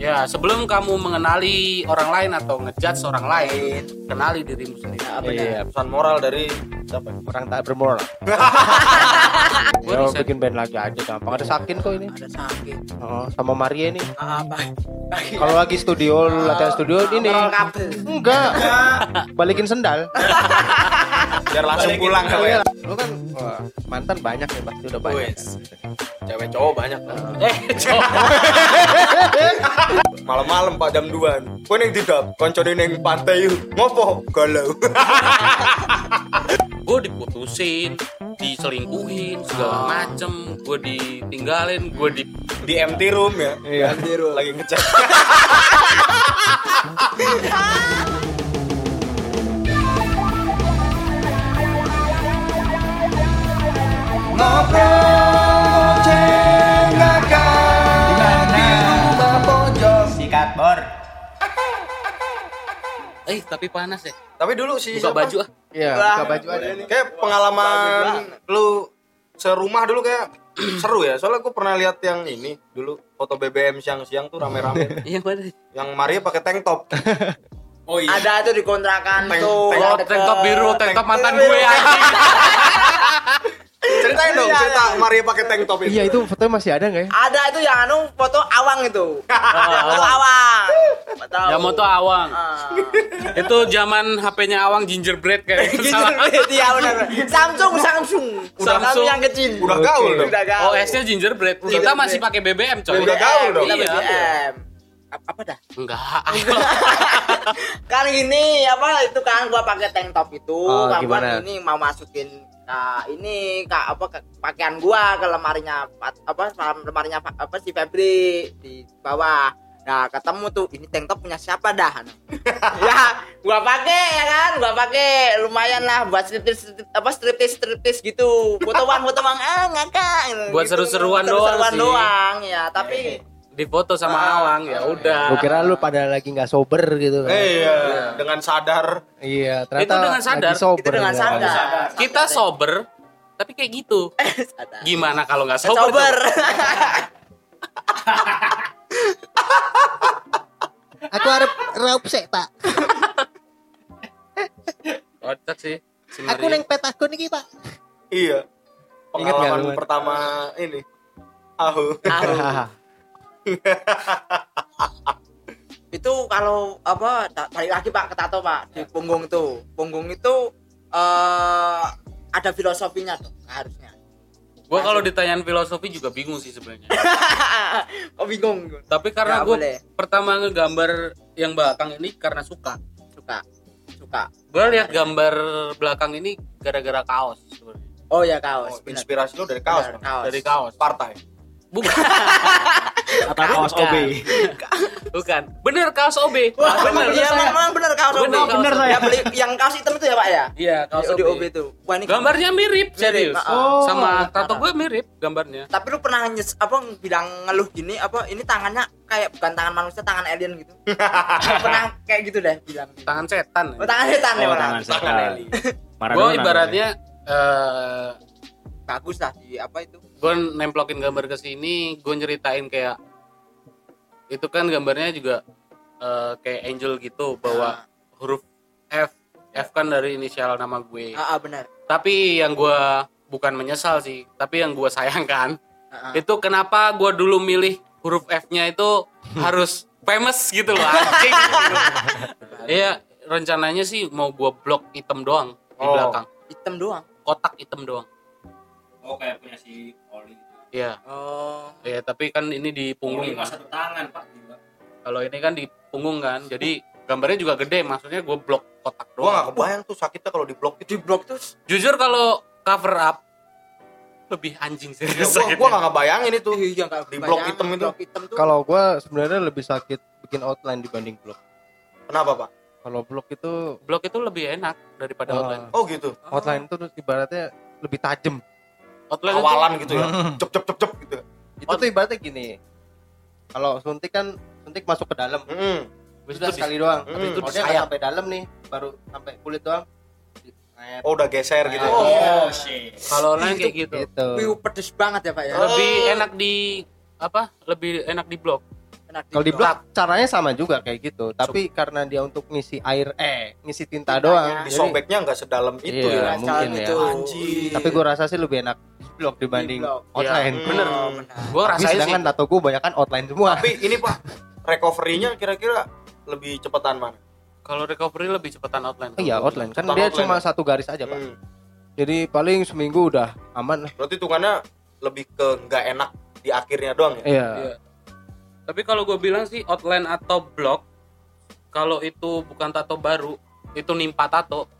Ya, sebelum kamu mengenali orang lain atau ngejudge orang lain, kenali dirimu sendiri. Apa Iya, pesan moral dari siapa? orang tak bermoral. Gua Ya, bikin band lagi aja gampang. Ada Sakin kok ini. Ada sakit. Oh, sama Maria ini. Apa? Kalau lagi studio, latihan studio ini. Enggak. Balikin sendal. Biar langsung pulang kau ya. Lu kan wah, mantan banyak nih pasti udah banyak. Wes. Cewek cowok banyak. Eh. Malam-malam Pak jam 2. Kowe ning didap, koncone ning pantai yuk. Ngopo? Galau. gue diputusin, diselingkuhin, segala macem, gue ditinggalin, gue di Di empty room ya. Iya. Lagi ngecek. Sikat bor. eh tapi panas ya. Tapi dulu sih Buka baju ah. Iya, buka baju aja. Kayak pengalaman lu serumah dulu kayak seru ya. Soalnya gue pernah lihat yang ini dulu foto BBM siang-siang tuh rame-rame. Iya mana? yang Maria pakai tank top. Oh Ada tuh di kontrakan Tank- tuh. tank- tank top biru, tank top mantan gue anjing. Ceritain dong, Iya, cerita Maria pakai tank top itu. Iya, itu fotonya masih ada nggak ya? Ada itu yang anu foto awang itu. foto awang. Tahu. Ya moto awang. Itu zaman HP-nya awang gingerbread kayak gitu salah. Iya benar. Samsung, Samsung. Udah Samsung Samsung. yang kecil. Udah gaul dong. Udah gaul. Oh, S-nya gingerbread. Kita masih pakai BBM, coy. Udah gaul dong. Kita Iya. BBM. Ap- Apa dah? Enggak. kan ini apa itu kan gua pakai tank top itu Oh, kan buat gimana? ini mau masukin ke ini ke apa ke pakaian gua ke lemarinya apa lemarinya Pa- apa si Febri di bawah. Nah ketemu tuh ini tank top punya siapa dah? Ya gua pakai ya kan? Gua pakai lumayan lah buat striptis strip- apa striptis striptis gitu fotoan fotoan ah ngakak. Buat Gitu. seru-seruan doang seru-seruan sih. doang ya tapi Di foto sama awang ya udah. Gue kira lu pada lagi nggak sober gitu kan. Eh, iya, dengan sadar. Iya, ternyata Itu dengan sadar. lagi sober. itu dengan ya. sadar Kita sober tapi kayak gitu. Sadar. Gimana kalau nggak sober? sober Aku harap raup sih, Pak. Kocak sih. Si Aku neng petakun iki, Pak. Iya. Pengalaman pertama ini. Ahu. itu kalau apa balik lagi pak ke tato pak di punggung itu punggung itu eh ada filosofinya tuh harusnya Gua kalau ditanyain filosofi juga bingung sih sebenarnya. kok bingung Tapi karena Nggak gue pertama ngegambar yang belakang ini karena suka. suka suka Gue lihat gambar belakang ini gara-gara kaos sebenarnya. oh ya kaos Oh, inspirasi lu dari kaos, Bang. kaos. Dari kaos. Partai. Bukan. Atau kaos Bukan. OB. Bukan. Bener kaos OB. Wah, bener. memang, iya, memang bener kaos Bener, OB. bener Ya, beli yang kaos hitam itu ya pak ya Iya, kaos OB. OB itu wah ini Gambarnya mirip, serius. Oh. Sama tato gue mirip gambarnya. tapi lu pernah nyes apa bilang ngeluh gini apa ini tangannya kayak bukan tangan manusia tangan alien gitu pernah kayak gitu deh bilang Tangan setan. oh tangan setan ya Oh, tangan Tangan setan. Eli. Maradona Gue ibaratnya eh bagus lah di apa itu gue nemplokin gambar ke sini, gue nyeritain kayak itu kan gambarnya juga eh, kayak angel gitu bawa huruf F. F kan dari inisial nama gue. ah, ah, benar Tapi yang gue bukan menyesal sih, tapi yang gue sayangkan Ah, ah. itu kenapa gue dulu milih huruf F-nya itu harus famous gitu loh anjing. Iya, rencananya sih mau gue blok hitam doang di Oh. belakang. hitam doang Kotak hitam doang. Oh kayak punya si Oli. Iya. oh Ya, tapi kan ini di punggung. Oli mah satu tangan pak. Gila. Kalau ini kan di punggung kan, jadi gambarnya juga gede. Maksudnya gue blok kotak Gua gak doang. kebayang tuh sakitnya kalau di blok itu. di blok tuh Jujur kalau cover up lebih anjing sih. Ya, gua, gua gak ngebayangin itu. iya nggak Di blok hitam itu. Kalau gua sebenarnya lebih sakit bikin outline dibanding blok. Kenapa, Pak? Kalau blok itu Blok itu lebih enak daripada Ah. outline. Oh gitu. outline itu ibaratnya lebih tajam. Outline itu- Awalan gitu ya. Cep cep cep cep gitu. Itu tuh ibaratnya gini. Kalau suntik kan suntik masuk ke dalam. Heeh. Habis Itu itu sekali doang. Hmm, Habis itu itu dia sampai dalam nih, baru sampai kulit doang. Oh udah geser gitu. ya. Oh, shit. Kalau online kayak gitu. gitu Wih, pedes banget ya pak ya Lebih enak di apa? Lebih enak di blok. Enak kalau di blok. caranya sama juga kayak gitu tapi karena dia untuk ngisi air eh ngisi tinta Tintanya. doang jadi- Disobeknya nggak sedalam itu Iya, ya. mungkin ya. itu. Anjir. tapi gue rasa sih lebih enak di blok dibanding Di blok. outline Iya, bener. Oh, benar. Gua tapi rasain sih. sedangkan tato gue banyak kan outline semua Tapi ini Pak, recovery-nya kira-kira lebih cepetan mana? Kalau recovery lebih cepetan outline. iya outline kan Cepetan dia outline cuma ya? satu garis aja pak Hmm. jadi paling seminggu udah aman lah Berarti hitungannya lebih ke nggak enak di akhirnya doang ya? iya Iya. Tapi kalau gue bilang sih outline atau block, kalau itu bukan tato baru, itu nimpa tato,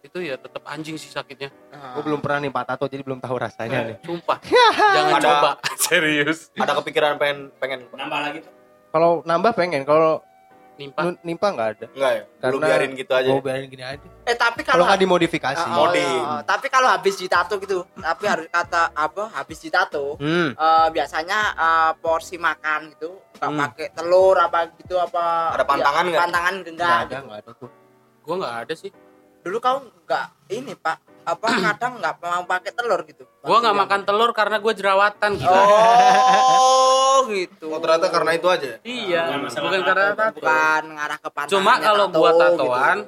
itu ya tetap anjing sih sakitnya. Nah. gue belum pernah nih pak tato jadi belum tahu rasanya nih Sumpah. Jangan Ada- coba. Serius. Ada kepikiran pengen pengen Nambah lagi tuh. kalau nambah pengen kalau Nimpa. nimpa nggak ada enggak ya? Lu Karena biarin gitu aja. gue biarin gini aja eh tapi kalau kalau nggak dimodifikasi Oh, Modif. iya. tapi kalau habis ditato gitu tapi harus kata apa habis ditato hmm. eh, biasanya eh, porsi makan gitu nggak Hmm. pakai telur apa gitu apa Ada pantangan ya, nggak? pantangan nggak enggak ada gitu. nggak ada tuh Gue nggak ada sih. dulu kau nggak ini pak apa kadang nggak mau pakai telur gitu Gue nggak makan telur karena gue jerawatan gitu. oh gitu Oh ternyata karena itu aja. ya? Iya. Bukan masalah Bukan karena bukan. tato. bukan ngarah ke pantangan Cuma kalau tato gua gitu. tatoan,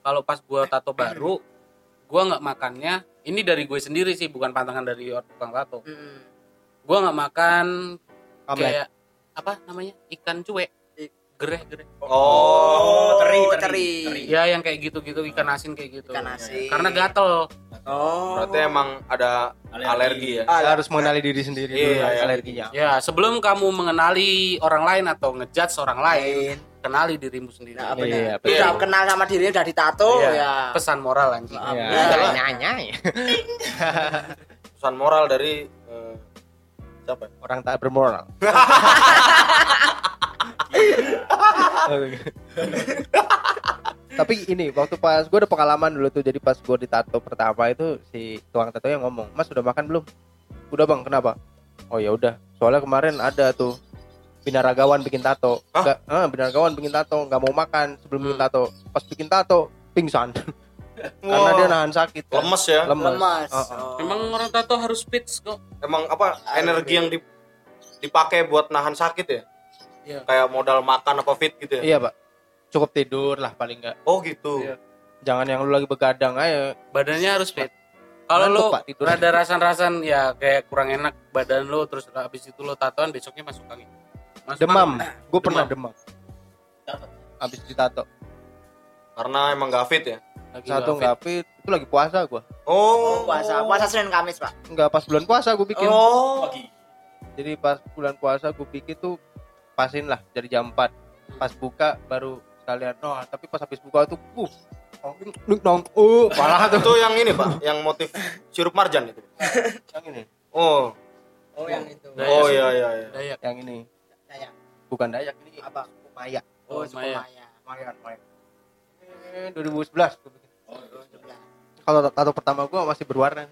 kalau pas gua tato baru, gua nggak makannya. Ini dari gue sendiri sih, bukan pantangan dari orang tukang tato. Mm. Gua nggak makan kayak apa namanya ikan cuek, gereh gereh. Oh, teri, Oh, teri, teri. teri. Ya yang kayak gitu-gitu ikan asin kayak gitu. Ikan asin. Karena gatel. oh berarti emang ada Alergi. alergi, ya? Kita harus mengenali diri sendiri Iya, dulu iya. alerginya Ya sebelum kamu mengenali orang lain atau ngejudge orang lain, kenali dirimu sendiri. nah, Iya, benar betul. udah kenal sama dirinya udah ditato Iya. ya Pesan moral anjing. Iya, Iya. nyanyi Pesan moral dari eh, siapa? orang tak bermoral. Tapi ini waktu pas gue ada pengalaman dulu tuh jadi pas gue ditato pertama itu si tuang tato yang ngomong mas udah makan belum udah bang kenapa oh ya udah soalnya kemarin ada tuh binaragawan bikin tato Hah? nggak eh, binaragawan bikin tato nggak mau makan sebelum bikin Hmm. tato pas bikin tato pingsan karena dia nahan sakit kan. lemes ya. lemes, lemas Oh, oh. Oh. Emang orang tato harus speech kok. Emang apa energi yang di- dipakai buat nahan sakit ya? Iya. Kayak modal makan apa fit gitu ya? iya pak cukup tidur lah paling nggak Oh gitu. Iya. jangan yang lu lagi begadang aja badannya harus fit. Kalau lu Pak, tidur. rada rasan-rasan ya kayak kurang enak badan lu terus habis itu lu tatoan besoknya masuk angin. Masuk demam gue pernah demam Tato. abis ditato Karena emang gak fit ya? Lagi satu nggak nggak fit itu lagi puasa gue Oh, Oh, puasa puasa Senin Kamis pak nggak pas bulan puasa gue bikin Oh. Jadi pas bulan puasa gue bikin tuh pasin lah dari jam 4 pas buka baru sekalian oh tapi pas habis buka tuh uh nong nong uh malah tuh Itu yang ini, Pak, yang motif sirup marjan itu. yang ini Oh. oh yang itu Dayak Oh iya iya iya. Dayak. yang ini Dayak. bukan dayak ini Apa? Maya oh, Oh, Maya. Maya Maya Maya eh, 2011 gue bikin Oh, Sebelah. kalau tato pertama gue masih berwarna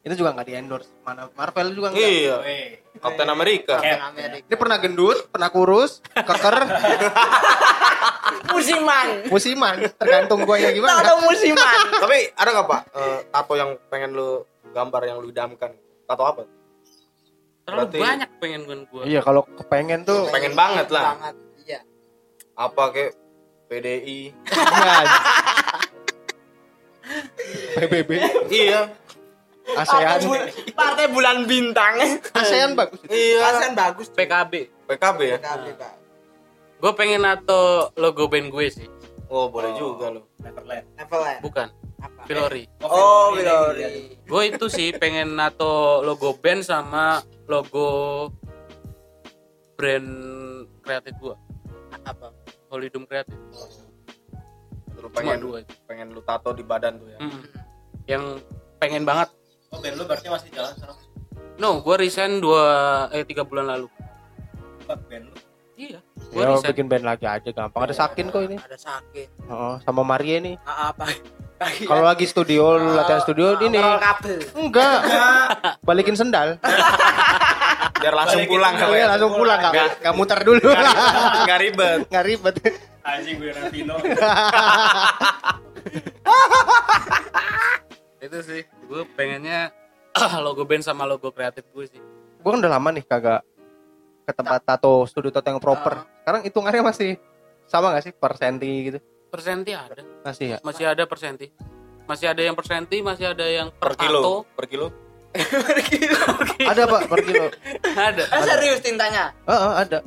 itu juga nggak di endorse mana Marvel juga enggak Iya. weh. Kapten Amerika. Captain Cap. America ini pernah gendut pernah kurus keker musiman musiman tergantung gue ya gimana tato musiman Tapi ada nggak Pak eh, tato yang pengen lu gambar yang lu idamkan? Tato apa? Terlalu Berarti- banyak pengen gue gua. iya kalau kepengen tuh Pengen banget lah. banget iya Apa kayak PDI? Iya. PBB iya. Partai ASEAN bul- partai bulan bintang ASEAN bagus itu. Iya. ASEAN bagus. PKB. PKB ya? PKB pak Gue pengen nato logo band gue sih. Oh, boleh juga lo. Neverland. Neverland Bukan. apa Filori. oh Filori. Gue itu sih pengen nato logo band sama logo brand kreatif gue. apa Holidum kreatif. Lu Cuma pengen dua itu. pengen lu tato di badan tuh ya. Mm. Yang pengen banget. Oh, band lu berarti masih jalan sekarang? No, gue resign dua eh tiga bulan lalu. Bukan band lu. Iya. Gue Ya resign. bikin band lagi aja gampang. Ada Sakin kok ini. ada sakit Oh, sama Maria nih. Ah, apa Kalau lagi studio, lu latihan studio ini. Roll kabel Enggak. Balikin sendal. Biar langsung Balikin pulang Iya, ya. langsung pulang enggak. Enggak muter dulu. Enggak ribet. Enggak ribet. Anjing gue Rafino. Itu sih gue pengennya logo band sama logo kreatif gue sih Gue kan udah lama nih kagak ke tempat tato studio tato yang proper. Sekarang hitungannya masih sama gak sih per senti gitu? persenti ada Masih ya? masih ada persenti masih ada yang persenti masih ada yang Per per, kilo, tato per kilo. Ada pak per kilo. ada Ah, serius tintanya Heeh, ada.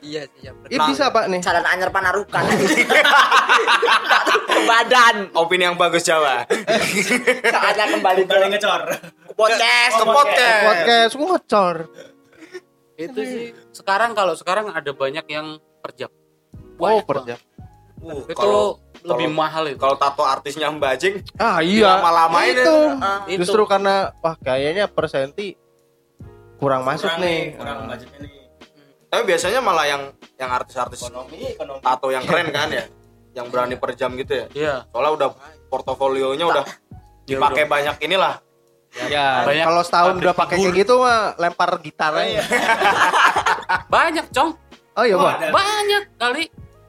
Iya sih ya Iya bisa pak nih. jalan anyar panarukan badan Opini yang bagus Jawa. saatnya kembali ke Kembali ngecor. podcast Ke podcast. Podcast ngecor. itu sih sekarang kalau sekarang ada banyak yang per jam Oh Banyak per banget. jam. Uh, itu kalau lebih kalau- mahal itu kalau tato artisnya Mbak Jing, Ah iya. Lama-lamain itu. Itu. Justru karena wah kayaknya per senti kurang masuk Kurang nih. Kurang budgetnya nih. Tapi biasanya malah yang yang artis-artis Ekonomi, ekonomi. tato yang keren kan ya, yang berani per jam gitu ya. iya Soalnya udah portofolionya udah Ya dipakai banyak inilah. Ya, Banyak kalau setahun udah pakai kayak gitu mah lempar gitar aja. banyak cong Oh iya, Oh, Bang. banyak kali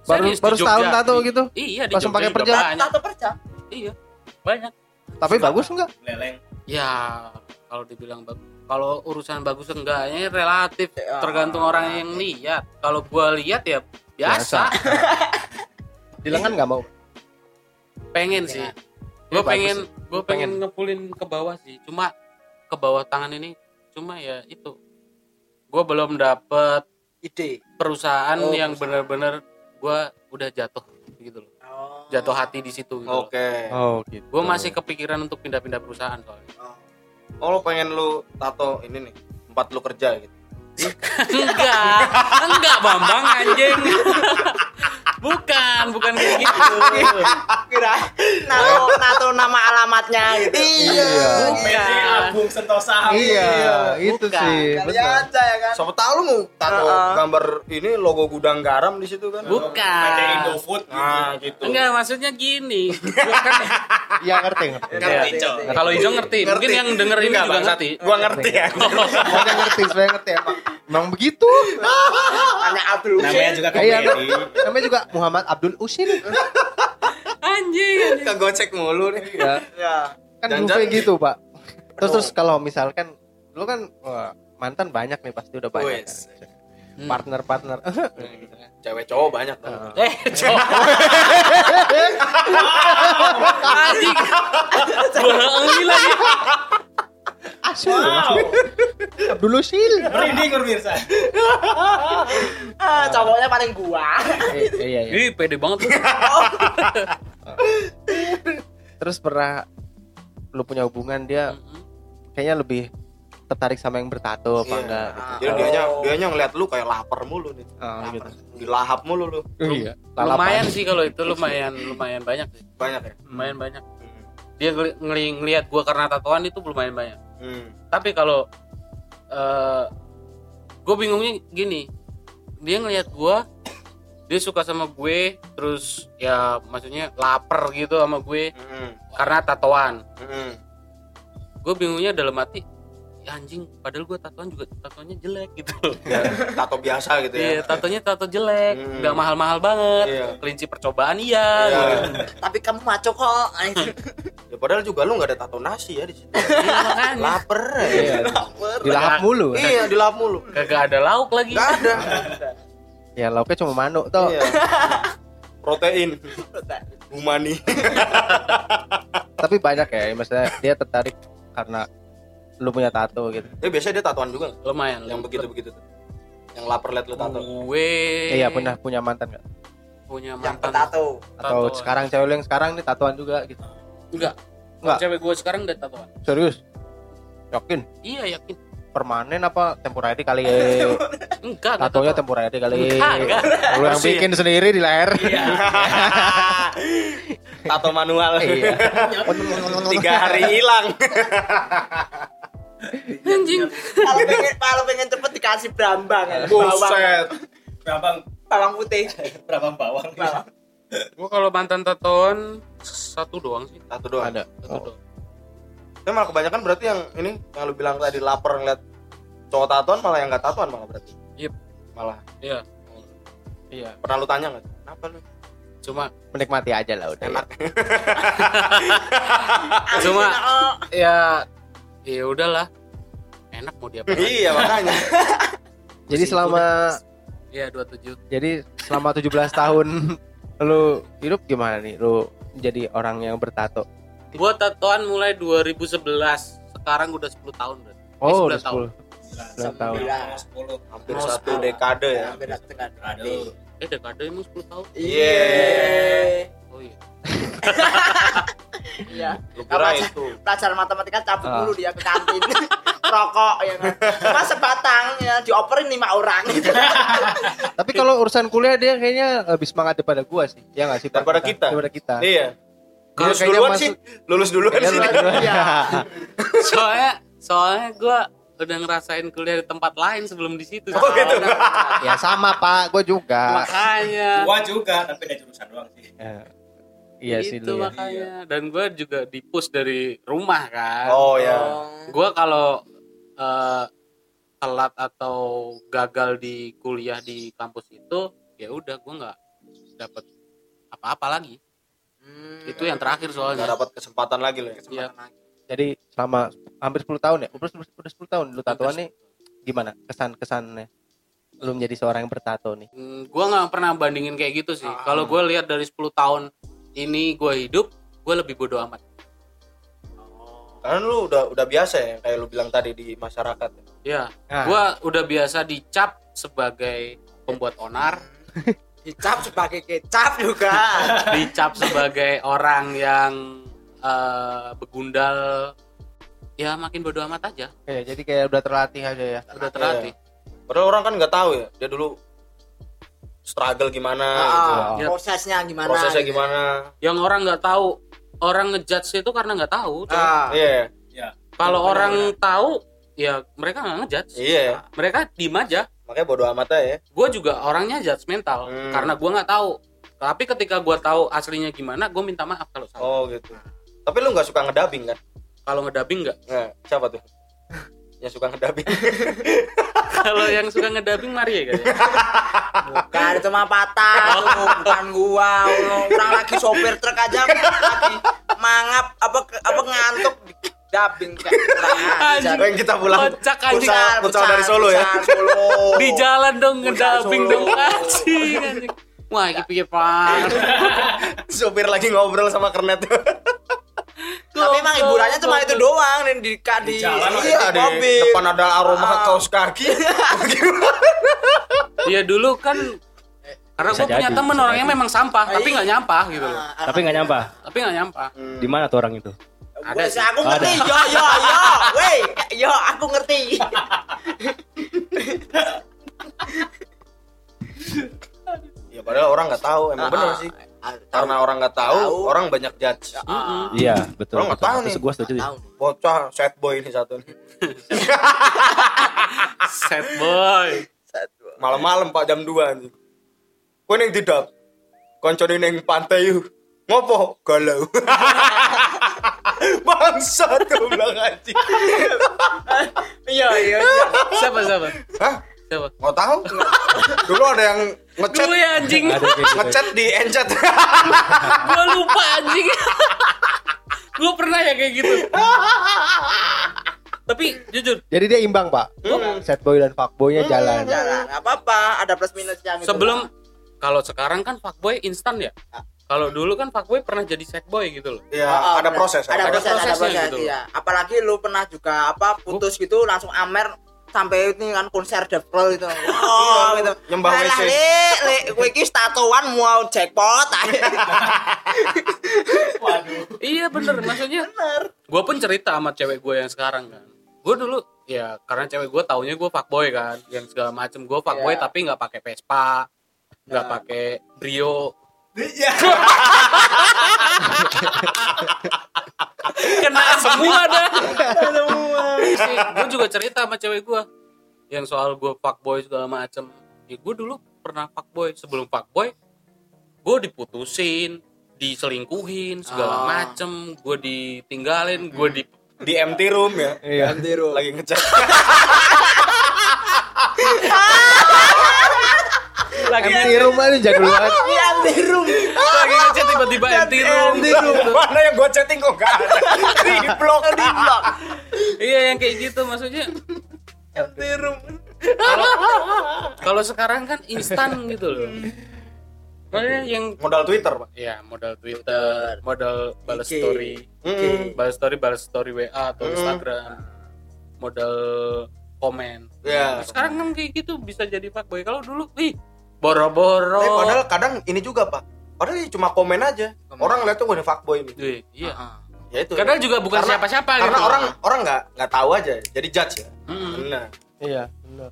Baru Serius, baru setahun tato Di- gitu. iya di Langsung pakai juga per jam. banyak tato per jam iya banyak Tapi bagus enggak? Leleng. ya kalau dibilang bagus kalau urusan bagus enggaknya relatif Ya. tergantung orang yang lihat kalau gua lihat ya biasa, Di lengan nggak mau. pengen sih Ya, gue bagus. pengen gue pengen Pengen. ngepulin ke bawah sih cuma ke bawah tangan ini cuma ya itu gue belum dapet ide perusahaan Oh, yang bener-bener gue udah jatuh gitu loh jatuh hati di situ gitu loh. Oke. Oh gitu. gue masih kepikiran untuk pindah-pindah perusahaan soalnya Oh, lo pengen lu tato ini nih, tempat lu kerja gitu. enggak enggak bambang anjing bukan bukan kayak gitu kira nato nato nama alamatnya gitu Iya. PT Agung Sentosa. Iya, itu Bukan. sih. kali aja ya kan Siapa tahu lu mau tato Heeh. gambar ini logo gudang garam di situ kan? Bukan. PT Indofood. Nah, gitu. enggak maksudnya gini Gua kan Iya ngerti ngerti. Ngerti, Iya. Cok. kalau Ijo ngerti mungkin yang denger ini juga ngerti Gua ngerti ya. Semuanya ngerti, semuanya ngerti emang. Emang begitu. hanya Abdul Namanya juga Iya, komedi. namanya juga Muhammad Abdul Usin. anjing. Kegocek mulu nih. ya, ya kan Dan- groove gitu, Pak. Terus Oh. terus kalau misalkan lu kan wah, mantan banyak nih pasti udah banyak. Wes. kan. Hmm. Partner-partner. Cewek cowok banyak tuh. Heeh. eh cowok anjing bola engi lagi Asyik. Wow. Abdul Usil. Merinding pemirsa. ah, cowoknya paling gua Eh, iya, iya. Ih, pede banget tuh. Terus pernah lu punya hubungan dia kayaknya lebih tertarik sama yang bertato apa Iya. enggak gitu. Jadi dianya dianya ngeliat lu kayak lapar mulu nih. Oh, gitu. Dilahap mulu lu. Iya. lumayan sih kalau itu lumayan lumayan banyak sih Banyak ya. lumayan banyak dia ngeli- ngeli- ngelihat gua karena tatoan itu lumayan banyak Hmm. tapi kalau eh gue bingungnya gini dia ngelihat gua dia suka sama gue terus ya maksudnya lapar gitu sama gue Hmm. karena tatoan Hmm. gue bingungnya dalam hati ya anjing padahal gue tatoan juga tatoannya jelek gitu Tato biasa gitu Iya, ya. tatonya tato jelek, Hmm. nggak mahal-mahal banget. Iya. Kelinci percobaan iya. Iya. gitu. tapi kamu maco kok Ya padahal juga lu nggak ada tato nasi ya di situ. Iya, makanya. Laper Iya. ya. Dilahap mulu. Iya, dilahap mulu. Kagak ada lauk lagi. Gak ada. Ya lauknya cuma manuk toh. Iya. Protein. Humani. Tapi banyak ya, maksudnya dia tertarik karena lu punya tato gitu. Ya biasanya dia tatoan juga Lumayan. yang begitu-begitu tuh. Yang lapar liat lu tato. Gue Iya, pernah punya mantan nggak? punya yang mantan. bertato Atau Tatoan. sekarang cewek lu yang sekarang nih tatoan juga gitu. Enggak. Enggak. Cewek gue sekarang udah tatoan. Serius? Yakin? Iya, yakin. Permanen apa temporary kali ya? Enggak, enggak Tatonya tato. temporary kali. Enggak, enggak. Lu yang bikin sendiri di leher. tato manual. Iya. Tiga hari hilang. Anjing. kalau pengen kalau pengen cepet dikasih brambang ya. bawang Buset. Berapa bawang putih berapa bawang? bawang Gue kalau mantan tatoan satu doang sih. Satu doang. Ada. Satu Oh. doang. Tapi malah kebanyakan berarti yang ini yang lu bilang tadi lapar ngeliat cowok tatoan malah yang nggak tatoan malah berarti. Yep. Malah Iya. Iya. pernah lu tanya nggak? Kenapa lu? cuma menikmati aja lah udah ya. cuma Oh, ya ya udahlah enak mau diapain iya makanya jadi selama Iya 27 jadi selama 17 tahun lu hidup gimana nih? Lu jadi orang yang bertato? Gua tatoan mulai 2011 Sekarang udah 10 tahun berarti oh 11 udah tahun. 10 10 tahun. Sembilan. sepuluh. Hampir Mau satu sepuluh. dekade ya. Hampir satu aduh. Eh dekade emang 10 tahun? Iya. Oh iya Iya. lu kira Apa- itu Pelajaran matematika cabut Ah. dulu dia ke kantin. Rokok ya kan. Cuma sebatang ya dioperin lima orang. tapi kalau urusan kuliah dia kayaknya lebih semangat daripada gua sih ya nggak sih? Daripada kita. daripada kita iya lulus kayaknya duluan masuk- sih lulus duluan Dia sih lulus duluan. Iya. Soalnya Soalnya gua udah ngerasain kuliah di tempat lain sebelum di situ oh gitu ya sama pak gua juga Makanya gua juga tapi ada jurusan doang sih Ya. Iya sih itu lu ya. makanya Dan gua juga di push dari rumah kan oh ya Gua kalau eh, telat atau gagal di kuliah di kampus itu ya udah gua nggak dapet apa-apa lagi Hmm. itu yang terakhir nggak soalnya dapat kesempatan lagi loh ya Iya. jadi selama hampir 10 tahun ya udah 10 udah 10 tahun lu tatoan nih gimana kesan kesannya lu menjadi seorang yang bertato nih Hmm, gua nggak pernah bandingin kayak gitu sih. Ah. Kalau gue lihat dari 10 tahun ini gue hidup, gue lebih bodoh amat. karena lu udah udah biasa ya kayak lu bilang tadi di masyarakat Ya, Nah. gua udah biasa dicap sebagai pembuat onar, Dicap sebagai kecap juga. dicap sebagai orang yang eh, begundal. Ya makin bodoh amat aja. Kayak jadi kayak udah terlatih aja ya Udah terlatih. padahal orang kan nggak tahu ya dia dulu struggle gimana gitu. Ah, Ya. prosesnya gimana? prosesnya gitu. gimana Yang orang nggak tahu, orang ngejudge itu karena nggak tahu. Ah. iya Kalau benar, orang benar. tahu, ya mereka nggak ngejudge. iya Mereka diem aja. makanya bodo amat aja ya gue juga orangnya judgmental Hmm. karena gue nggak tahu tapi ketika gue tahu aslinya gimana gue minta maaf kalau salah oh gitu tapi lu nggak suka ngedabing kan kalau ngedabing nggak nah, siapa tuh yang suka ngedabing kalau yang suka ngedabing Maria kayaknya Bukan itu mah patah. Tuh, bukan gua. Orang lagi sopir truk aja lagi mangap apa apa ngantuk. Dubbing kayak yang kita pulang. Kocak futsal dari Solo ya. Solo. di jalan dong ngedabing dong anjing wah ini pikir pak? Supir lagi ngobrol sama kernet Tapi emang hiburannya cuma itu doang dan di di, Di jalan ada iya di depan ada aroma Ah. kaos kaki? Iya dulu kan karena gue punya temen orangnya memang sampah tapi Iya. nggak nyampah gitu loh Ah, Tapi nggak nyampah. tapi nggak nyampah Hmm. Di mana tuh orang itu? Ada Gua- sih. aku ngerti. Yo yo yo. Weh, yo aku ngerti. ya padahal orang nggak tahu emang Ah, bener ah. sih Ah, karena orang nggak tahu, Tahu. orang banyak judge. Ah, Iya, betul. Orang nggak betul. tahu nih. Gua setuju. tahu. bocah sad boy ini satu nih. Sad boy. Malam-malam pak jam 2 nih. Kau neng tidak konconi neng pantai yuk. Ngopo? Galau. Bangsa tuh bilang anjing. Iya iya siapa siapa? Hah? Siapa? Mau tahu. Dulu ada yang ngechat gue anjing Ada kayak gitu. ngechat di enchat gue lupa anjing gue pernah ya kayak gitu tapi jujur Jadi dia imbang pak. Sad boy dan fuck boynya jalan. Jalan. Enggak apa-apa, ada plus minusnya gitu. sebelum kalau sekarang kan fuckboy instan ya kalau dulu kan fuckboy pernah jadi sad boy gitu loh ya Oh, oh, ada proses ada ada proses, ada prosesnya proses, gitu. iya. Apalagi lu pernah juga apa putus gitu langsung amer sampai ini kan konser The Pro itu. Oh, gitu. nyembah WC. Le, le, kowe iki tatoan mau jackpot. Waduh. iya bener maksudnya gue pun cerita sama cewek gue yang sekarang kan gue dulu ya karena cewek gue taunya gue fuckboy kan yang segala macem gue fuckboy Iya. tapi nggak pakai Vespa nggak Ya. pakai Brio Iya. kena semua dah. Gue juga cerita sama cewek gue yang soal gue fuckboy segala macem. Ya gue dulu pernah fuckboy. Sebelum fuckboy gue diputusin diselingkuhin segala Ah. macem. Gue ditinggalin gue di di empty room ya? Iya. lagi ngechat lagi empty room aja jadul banget Iya, di room. lagi ngechat tiba-tiba empty room Mana yang gua chatting kok gak ada? Di blok di blok. iya yang kayak gitu maksudnya Di room. kalau sekarang kan instan gitu loh Maksudnya yang Modal Twitter, Pak. ya modal Twitter, modal balas story, Mm. balas story, balas story WA atau Mm. Instagram, modal komen. Ya. Sekarang kan kayak gitu bisa jadi fuckboy. Kalau dulu, ih, boro-boro. Eh, padahal kadang ini juga, Pak. Padahal ini cuma komen aja. Orang lihat tuh ini fuckboy ini. Iya. Ya itu. Kadang juga bukan Karena- siapa-siapa Karena gitu. orang orang nggak nggak tahu aja. Jadi judge ya. Mm. Benar. iya benar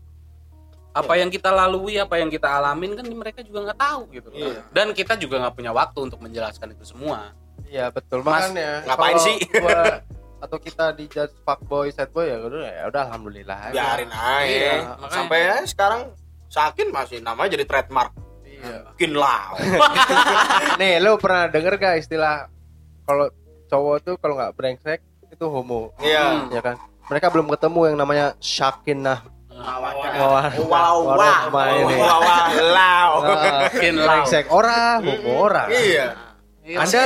apa yang kita lalui, apa yang kita alamin kan mereka juga nggak tahu gitu. Iya. Dan kita juga nggak punya waktu untuk menjelaskan itu semua. iya betul Mas, makanya ngapain sih? gua- atau kita di judge fuckboy sad boy ya udah ya udah alhamdulillah aja. Biarin aja. Iya, makanya. Sampai ya sekarang Sakin masih namanya jadi trademark. Iya. Kin Lau. nih lu pernah denger gak istilah kalau cowok tuh kalau nggak brengsek itu homo Iya. ya kan mereka belum ketemu yang namanya Syakinah. Ah, brengsek ora homo ora Iya. anda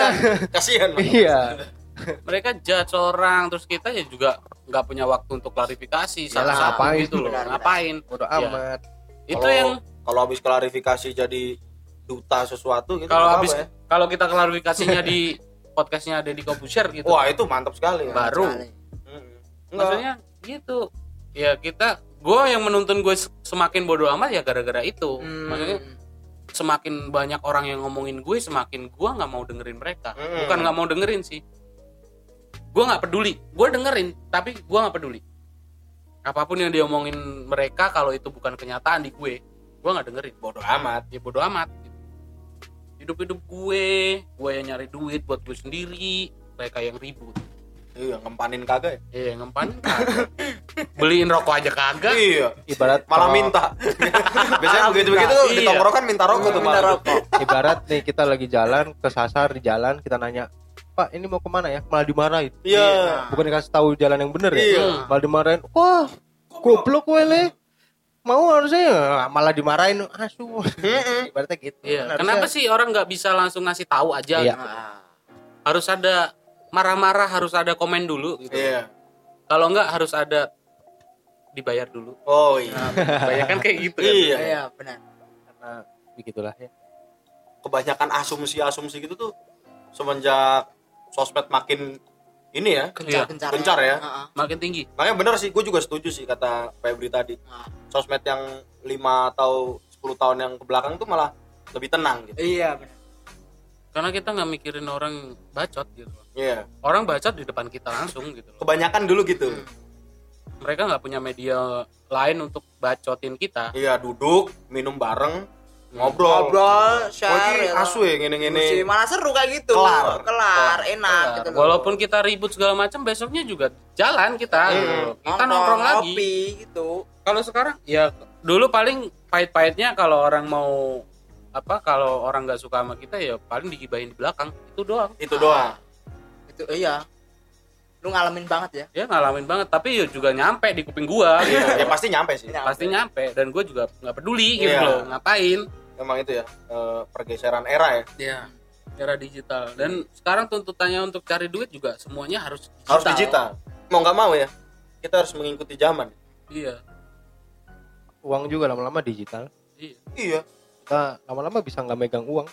Kasihan. Pak. iya mereka judge orang terus kita ya juga nggak punya waktu untuk klarifikasi satu-satu ngapain? gitu loh ngapain bodo Iya. amat itu Kalau- yang kalau habis klarifikasi jadi duta sesuatu gitu kalau habis apa-apa kalau kita klarifikasinya di podcastnya Deddy Kobusier ya. gitu Wah, itu mantap sekali. ya. baru Sekali. Maksudnya gitu ya kita gue yang menuntun gue semakin bodoh amat ya gara-gara itu Hmm. maksudnya semakin banyak orang yang ngomongin gue semakin gue nggak mau dengerin mereka Hmm. bukan nggak mau dengerin sih gue nggak peduli gue dengerin tapi gue nggak peduli apa pun yang diomongin mereka kalau itu bukan kenyataan di gue gue nggak dengerin bodoh amat. ya bodoh amat hidup hidup gue gue yang nyari duit buat gue sendiri mereka yang ribut Iya, ngempanin kagak ya? Iya ngempanin kagak beliin rokok aja kagak Iya. ibarat Malah minta. Biasanya begitu-begitu tuh di Iya. tongkrokan minta rokok tuh, Minta rokok. ibarat nih kita lagi jalan kesasar di jalan kita nanya pak ini mau ke mana ya malah dimarahin Iya. bukan dikasih tahu jalan yang bener ya Iya. malah dimarahin wah goblok gue le mau harusnya ya, malah dimarahin asu Mm-mm. ibaratnya gitu Iya. Kan Kenapa sih orang nggak bisa langsung ngasih tahu aja? Iya. gitu? Ah. Harus ada marah-marah, harus ada komen dulu gitu. Iya. Kalau nggak harus ada dibayar dulu. Oh iya. Bayar kan kayak gitu kan. Iya. Iya, benar. karena begitulah ya Kebanyakan asumsi-asumsi gitu tuh semenjak sosmed makin ini ya. Iya. Gencar-gencar. Gencar ya. Makin tinggi. Makanya bener sih, gue juga setuju sih kata Febri tadi. Ah. Sosmed yang 5 atau 10 tahun yang ke belakang tuh malah lebih tenang gitu. Iya, benar. Karena kita nggak mikirin orang bacot gitu. Iya. Orang bacot di depan kita langsung gitu. loh. Kebanyakan dulu gitu. Mereka nggak punya media lain untuk bacotin kita. Iya, duduk, minum bareng, ngobrol. Ngobrol, share. ya. asu ya Sih, gini-gini. malah seru kayak gitu. Kelar. Kelar, enak gitu loh. Walaupun kita ribut segala macam, besoknya juga jalan kita. Hmm. gitu. Kita nongkrong lagi. ngopi gitu. kalau sekarang ya dulu paling pahit-pahitnya kalau orang mau apa kalau orang nggak suka sama kita ya paling digibahin di belakang itu doang Itu doang. Itu iya. Lu ngalamin banget ya. ya ngalamin banget tapi ya juga nyampe di kuping gua gitu. ya pasti nyampe sih. Nyampe. pasti nyampe dan gue juga nggak peduli gitu Iya. loh ngapain Emang itu ya eh, pergeseran era ya. ya era digital dan sekarang tuntutannya untuk cari duit juga semuanya harus digital. Harus digital. Mau nggak mau ya. Kita harus mengikuti zaman. iya uang juga lama-lama digital iya Iya. kita lama-lama bisa nggak megang uang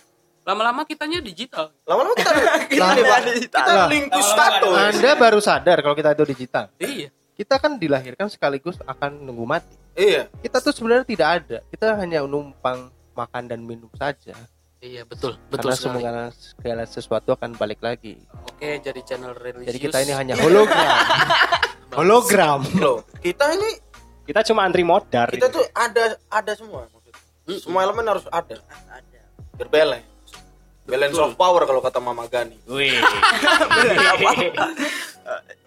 lama-lama kitanya digital. Lama-lama kita kita Pak. digital. Kita Lama-lama status. anda baru sadar kalau kita itu digital. Iya. Kita kan dilahirkan sekaligus akan nunggu mati. Iya. kita tuh sebenarnya tidak ada. Kita hanya numpang makan dan minum saja. Iya betul. Betul karena sekali. semua segala sesuatu akan balik lagi. Oke jadi channel religius. Jadi kita ini hanya hologram. Hologram. Loh, kita ini Kita cuma antri modar. kita tuh ada ada semua maksudnya. Semua elemen harus ada. Ada. Biar balance. Of power kalau kata Mama Gani. Wih.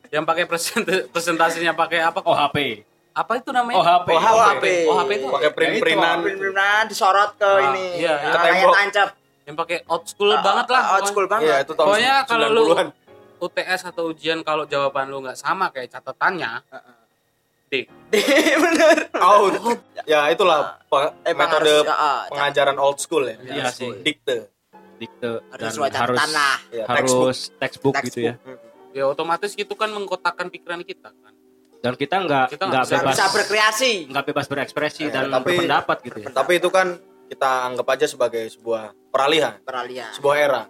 yang pakai present- presentasinya pakai apa OHP. apa itu namanya OHP. OHP. OHP itu Pakai print-printan. Print-printan disorot ke Ah, ini. iya, Ke iya. Ke tembok. tancap. yang pakai old school banget lah Old school banget. Iya, itu tahun Pokoknya kalau lu- 90-an. UTS atau ujian kalau jawaban lu nggak sama kayak catatannya D bener Oh, ya itulah Emang metode harus, ya, ah, pengajaran old school ya. Iya sih. Dikte. Dikte harus dan harus lah. Ya, textbook. harus textbook gitu ya. Ya otomatis itu kan mengkotakkan pikiran kita kan. Dan kita nggak Kita nggak bebas bisa berkreasi. nggak bebas berekspresi Ya, dan tapi- berpendapat gitu ya. Tapi itu kan kita anggap aja sebagai sebuah peralihan, peralihan. Sebuah era.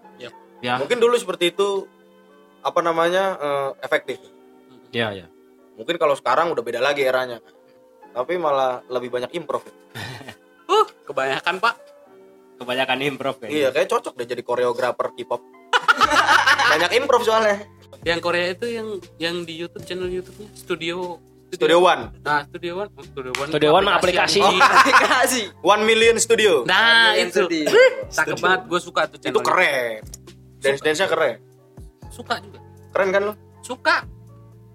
ya. Mungkin dulu seperti itu apa namanya eh, efektif. ya ya. Mungkin kalau sekarang udah beda lagi eranya. Tapi malah lebih banyak improv. ya. uh kebanyakan pak kebanyakan improv ya Iya, kayak cocok deh jadi koreografer K-pop. banyak improv soalnya. yang Korea itu yang yang di YouTube channel YouTube-nya Studio Studio One, Nah, Studio One, oh, Studio One. Studio One mah aplikasi. anjing. aplikasi One Million Studio. Nah, itu. sedih. Cakep banget, gue suka tuh channel. itu keren. Dance dance nya keren. Suka juga. Keren kan lo? Suka.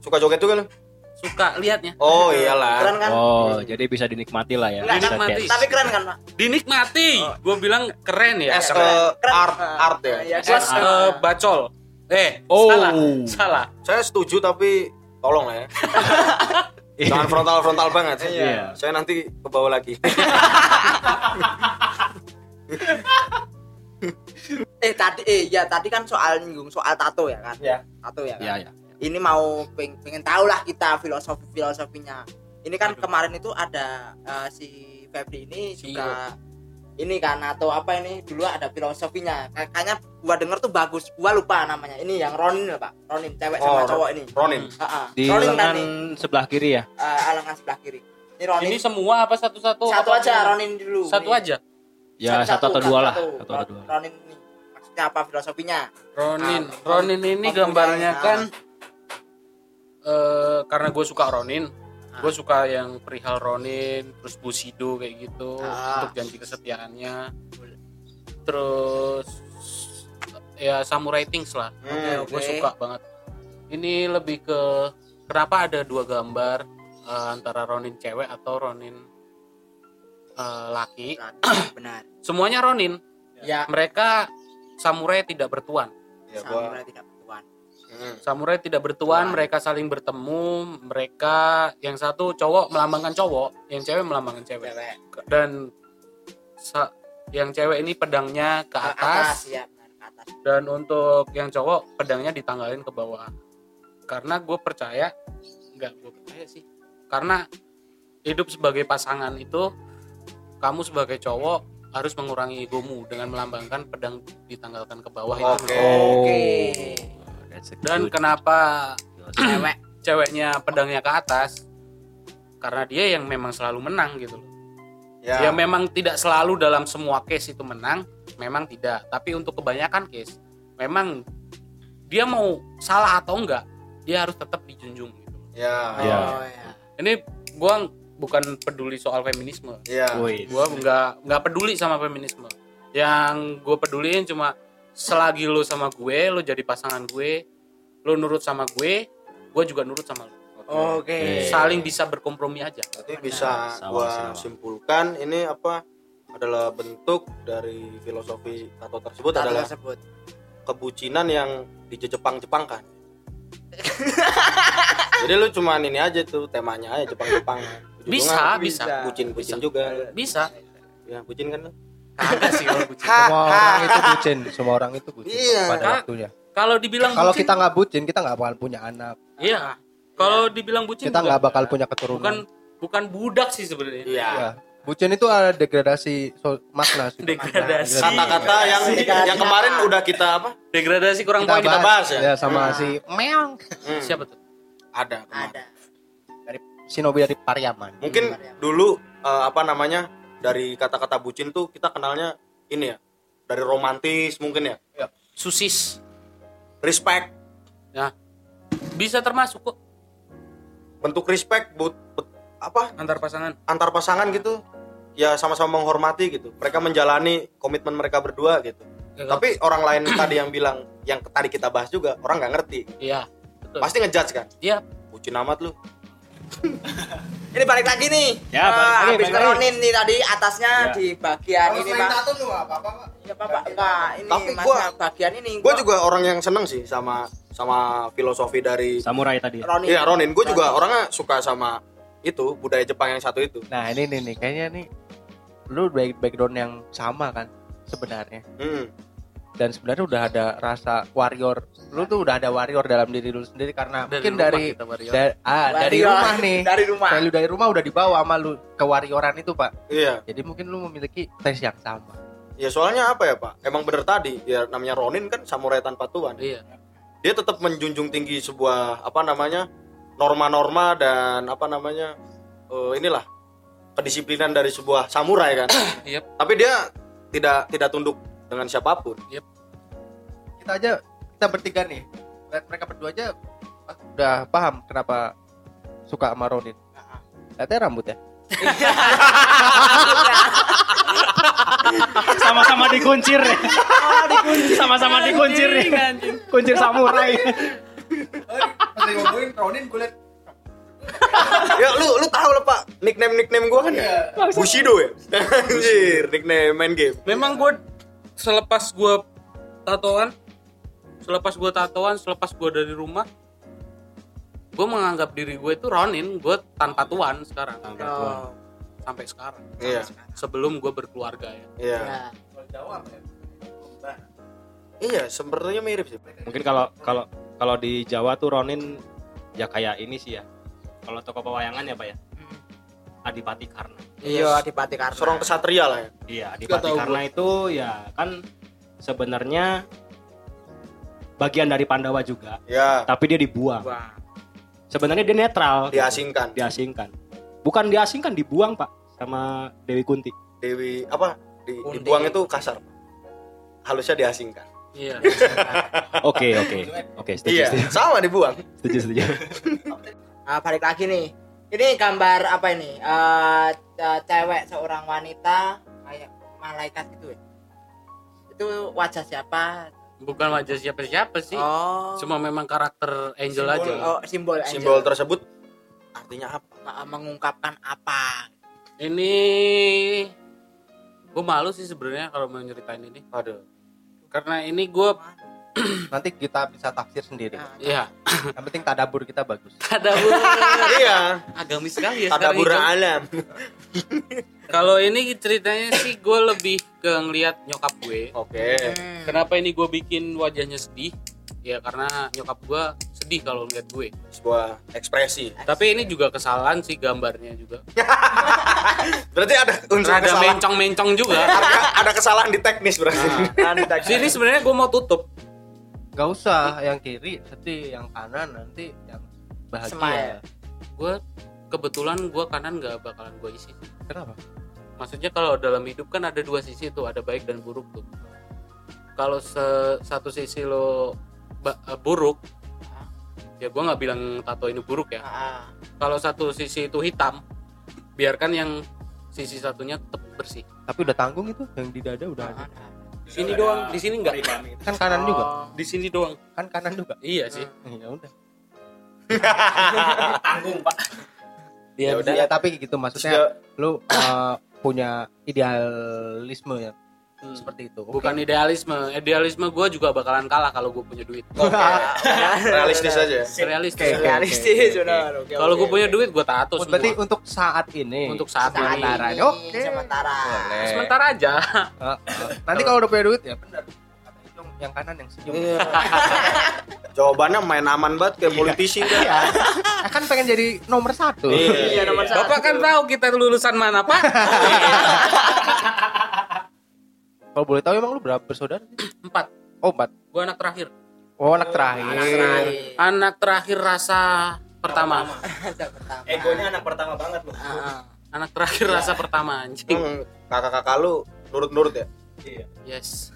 Suka joget juga lo? Suka liatnya. Oh iyalah. keren kan oh jadi bisa dinikmati lah ya Nggak, bisa dinikmati. dance. tapi keren kan pak Dinikmati. Gue bilang keren ya. As Keren. a Keren. art art ya. Plus keren. eh, bacol. Eh, Oh. salah. Salah. Saya setuju tapi tolong lah ya. Jangan frontal-frontal banget sih. Iya. Saya nanti ke bawah lagi. eh tadi eh ya tadi kan soal nyinggung soal tato ya kan Iya. tato ya kan ya ya ini mau peng- pengen tahu lah kita filosofi filosofinya ini kan kemarin itu ada eh, si Febri ini Si juga ini kan atau apa ini dulu ada filosofinya Kay- kayaknya gua denger tuh bagus gua lupa namanya ini yang Ronin lah pak Ronin cewek sama Oh, cowok ini Ronin. Ah, ah. di Ronin kan lengan sebelah kiri ya eh, lengan sebelah kiri ini Ronin Ini semua apa satu-satu? satu Apa aja? Ronin dulu Satu Nih. aja. ya satu atau dua lah satu. satu atau dua Ronin ini maksudnya apa filosofinya Ronin. Ah, Ronin ini gambarnya ah. kan eh karena gue suka Ronin, Ah. gue suka yang perihal Ronin, terus Bushido kayak gitu Ah. untuk janji kesetiaannya. Terus ya Samurai Things lah. Hmm, gue suka banget. Ini lebih ke kenapa ada dua gambar eh, antara Ronin cewek atau Ronin eh, laki. benar Semuanya Ronin. ya Mereka samurai tidak bertuan. Ya, gua, samurai tidak bertuan Hmm. Samurai tidak bertuan, Tuan. mereka saling bertemu, mereka yang satu cowok melambangkan cowok, yang cewek melambangkan cewek. cewek Dan sa- yang cewek ini pedangnya ke ke atas, ya ke atas dan untuk yang cowok pedangnya ditanggalin ke bawah. Karena gue percaya, nggak gue percaya sih, karena hidup sebagai pasangan itu kamu sebagai cowok harus mengurangi egomu dengan melambangkan pedang ditanggalkan ke bawah itu. Oke. That's a Dan kenapa cewek ceweknya pedangnya ke atas? Karena dia yang memang selalu menang gitu loh. Ya. Ya memang tidak selalu dalam semua case itu menang, memang tidak. Tapi untuk kebanyakan case, memang dia mau salah atau enggak, dia harus tetap dijunjung gitu. Ya. Iya. oh ya Ini gua bukan peduli soal feminisme. Ya. Wih. Gua nggak nggak peduli sama feminisme. Yang gue peduliin cuma selagi lo sama gue, lo jadi pasangan gue, lo nurut sama gue, gue juga nurut sama lo. oke Saling bisa berkompromi aja. Berarti bisa Sama, gua sama. simpulkan ini apa adalah bentuk dari filosofi tato tersebut Tato adalah tersebut kebucinan yang dijepang-jepangkan. Jadi lu cuman ini aja tuh temanya aja Jepang-Jepang. Bisa, bisa. Bucin-bucin Bisa. juga. Bisa. Ya, bucin kan lu? Kagak sih kalau bucin. Semua orang itu bucin, semua orang itu bucin Iya. pada waktunya. Kalau dibilang Kalau kita nggak bucin, kita nggak bakal punya anak. iya. Kalau dibilang bucin Kita bukan- nggak bakal punya bukan keturunan. bukan budak sih sebenarnya. Iya. Ya. Bucin itu ada degradasi so- makna sih. Degradasi. Kata-kata yang Degradasi yang kemarin udah kita apa? Degradasi kurang Kita poin kita bahas ya? Ya sama Nah. si meong Hmm, Siapa tuh? Ada. kemarin. ada dari Shinobi dari Pariaman. Mungkin dulu eh, apa namanya dari kata-kata bucin tuh kita kenalnya ini ya dari romantis mungkin ya Susis. respect Ya. Bisa termasuk kok bentuk respect but, but- apa antar pasangan. antar pasangan gitu ya sama-sama menghormati gitu mereka menjalani komitmen mereka berdua gitu Ya, tapi orang lain tadi yang bilang yang tadi kita bahas juga orang nggak ngerti Iya. Betul. pasti ngejudge kan Iya. bucin amat lu ini balik lagi nih. Ya, balik Eh, lagi, habis. Ronin nih tadi atasnya Ya. di bagian ini pak. tuh apa-apa ya pak? Pak enggak ini Tapi gua- bagian ini. gue juga orang yang seneng sih sama sama filosofi dari samurai tadi. Ya? Ronin. Iya Ronin, gue juga orangnya suka sama itu budaya Jepang yang satu itu. Nah ini nih nih. Kayaknya nih lu back- background yang sama kan sebenarnya. Hmm. Dan sebenarnya udah ada rasa warrior. Lu tuh udah ada warrior dalam diri lu sendiri karena mungkin dari kita warrior. da- ah, dari rumah nih. Dari rumah. Value dari rumah udah dibawa sama lu ke warrioran itu pak. Iya. Jadi mungkin lu memiliki tes yang sama. Ya soalnya apa ya pak? Emang bener tadi ya namanya Ronin kan samurai tanpa tuan. Iya. Dia tetap menjunjung tinggi sebuah apa namanya norma-norma dan apa namanya eh, inilah kedisiplinan dari sebuah samurai kan. Yep. tapi dia tidak tidak tunduk dengan siapa pun. Kita aja kita bertiga nih. Lihat mereka berdua aja udah paham kenapa suka sama Ronin. Lihatnya rambutnya Sama-sama dikuncir ya. Sama-sama dikuncir ya. Kuncir samurai. pas ngomongin Ronin gue liat. Ya lu lu tahu lah pak. Nickname nickname gua kan ya? Bushido ya? Anjir nickname main game. Memang gue selepas gue tatoan selepas gue tatoan selepas gue dari rumah gue menganggap diri gue itu Ronin gue tanpa tuan sekarang. Oh, sampai sekarang. Iya. Sebelum gue berkeluarga ya. Iya. Ya. iya sepertinya mirip sih. Mungkin kalau kalau kalau di Jawa tuh Ronin ya kayak ini sih ya. Kalau toko pewayangan ya, Pak ya. Adipati Karna. iya adipati karena seorang kesatria lah ya Iya, Adipati Karna itu ya kan sebenarnya bagian dari Pandawa juga, ya tapi dia dibuang. Sebenarnya dia netral. gitu. diasingkan Diasingkan. Bukan diasingkan, dibuang, Pak, sama Dewi Kunti. Dewi apa di, Kunti. dibuang itu kasar halusnya diasingkan iya Oke, oke. Oke, setuju, iya setuju. sama dibuang Setuju, setuju. Nah, balik lagi nih. Ini gambar apa ini? Eh, eh, cewek seorang wanita kayak malaikat gitu ya. Itu wajah siapa? bukan wajah siapa-siapa sih Oh. cuma memang karakter angel Simbol. aja oh, simbol angel. simbol tersebut artinya apa mengungkapkan apa? ini gue malu sih sebenarnya kalau mau nyeritain ini aduh karena ini gue nanti kita bisa tafsir sendiri. Nah, ya yang penting tadabur kita bagus. Tadabur. Iya. Agamis sekali ya tadabur alam. Kalau ini ceritanya sih gue lebih ke ngelihat nyokap gue. Oke. Hmm. kenapa ini gue bikin wajahnya sedih? Ya karena nyokap gue sedih kalau ngeliat gue. Sebuah ekspresi. Tapi ini juga kesalahan sih gambarnya juga. Berarti ada unsur ada kesalahan. mencong-mencong juga. Ada, ada kesalahan di teknis berarti. Nah, di sini sebenarnya gue mau tutup nggak usah yang kiri sedih yang kanan nanti yang bahagia. Smile. gue kebetulan gue kanan gak bakalan gue isi. Kenapa? Maksudnya kalau dalam hidup kan ada dua sisi tuh ada baik dan buruk tuh. Kalau se- satu sisi lo eh, buruk ya gue nggak bilang tato ini buruk ya. Ah, kalau satu sisi itu hitam biarkan yang sisi satunya tetap bersih. Tapi udah tanggung itu yang di dada udah ada. ah. Sini doang di sini enggak kan kanan juga? Oh. di sini doang. Kan kanan juga? Iya sih. Ya udah. Tanggung pak. Ya, udah. ya tapi gitu maksudnya lu uh, punya idealisme ya Hmm. seperti itu bukan idealisme idealisme gue juga bakalan kalah kalau gue punya duit Oke. realistis aja realistis oke. realistis benar oke, kalau oke, gue punya duit gue tato Oh, berarti semua untuk saat ini untuk saat ini Sementara. Ini, Oke. sementara Boleh. sementara aja Uh, uh, nanti kalau udah punya duit ya benar Yang- yang kanan yang senyum Iya. jawabannya main aman banget kayak politisi kan Iya. kan pengen jadi nomor satu Iya. nomor satu. bapak kan tahu kita lulusan mana pak kalau boleh tahu emang lu berapa bersaudara? Empat. Oh empat. Gue anak terakhir. Oh anak terakhir. Anak terakhir. anak terakhir rasa pertama. Ada pertama. egonya anak pertama banget loh Ah, ah. anak terakhir rasa pertama anjing. Hmm, kakak-kakak lu nurut-nurut ya? Iya. Yes.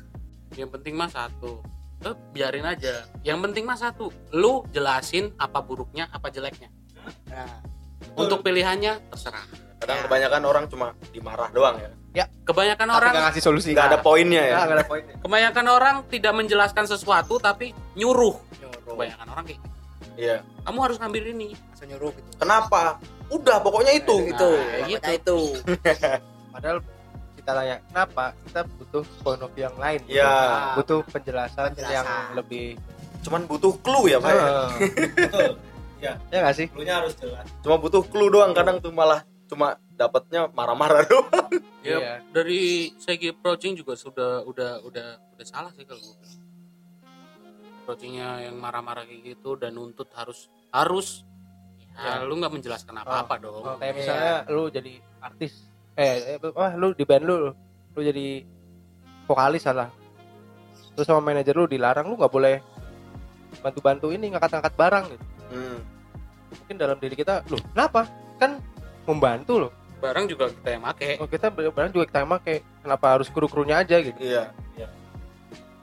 Yang penting mah satu. Eh, biarin aja. Yang penting mah satu. Lu jelasin apa buruknya apa jeleknya. Nah, untuk pilihannya terserah kadang Ya. kebanyakan orang cuma dimarah doang ya kebanyakan tapi orang nggak ngasih solusi nggak ada poinnya ya Nggak, ada poinnya kebanyakan orang tidak menjelaskan sesuatu tapi nyuruh kebanyakan orang kayak gitu. iya kamu harus ngambil ini langsung nyuruh gitu. kenapa udah pokoknya itu Itu, Nah, pokoknya gitu. itu. padahal kita tanya kenapa kita butuh point of view yang lain Iya. butuh penjelasan, Penjelasan. yang lebih cuman butuh clue ya pak ya? Eh, betul Iya. ya nggak sih Clue-nya harus jelas. cuma butuh clue doang kadang tuh malah cuma dapatnya marah-marah doang. Ya, Iya. dari segi approaching juga sudah udah udah udah salah sih kalau gue bilang. Approachingnya yang marah-marah kayak gitu dan nuntut harus harus. Ya, lu nggak menjelaskan apa-apa dong. Oh, kayak misalnya lu jadi artis. Eh, eh wah lu di band lu lu jadi vokalis salah. Terus sama manajer lu dilarang lu nggak boleh bantu-bantu ini ngangkat-ngangkat barang gitu. Hmm. mungkin dalam diri kita loh kenapa? Kan membantu loh. Barang juga kita yang make. oh, kita barang juga kita yang pakai kenapa harus kru-krunya aja gitu? Iya.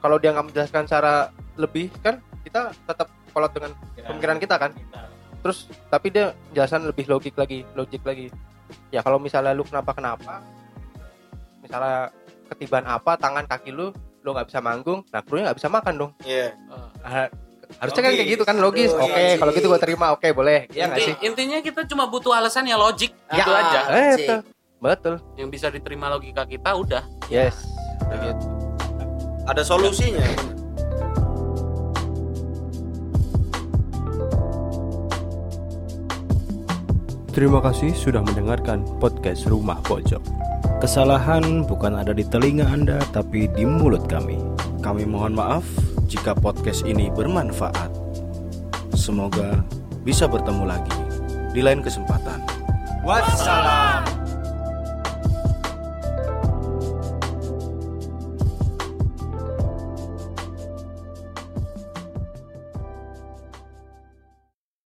Kalau dia nggak menjelaskan secara lebih kan kita tetap kolot dengan Ya. pemikiran kita kan? Kita. terus tapi dia jelasan lebih logik lagi logik lagi. Ya kalau misalnya lu kenapa kenapa misalnya ketiban apa tangan kaki lu lu nggak bisa manggung nah krunya nggak bisa makan dong. Iya. Ah, harusnya kan kayak Logis. gitu kan logis Logis. oke kalau gitu gue terima oke boleh ya nggak Inti- sih intinya kita cuma butuh alasan ya logik Ya. itu aja. eh, betul betul Yang bisa diterima logika kita udah. yes begitu ada solusinya Terima kasih sudah mendengarkan podcast Rumah Pojok. Kesalahan bukan ada di telinga Anda, tapi di mulut kami. Kami mohon maaf jika podcast ini bermanfaat. Semoga bisa bertemu lagi di lain kesempatan. Wassalam.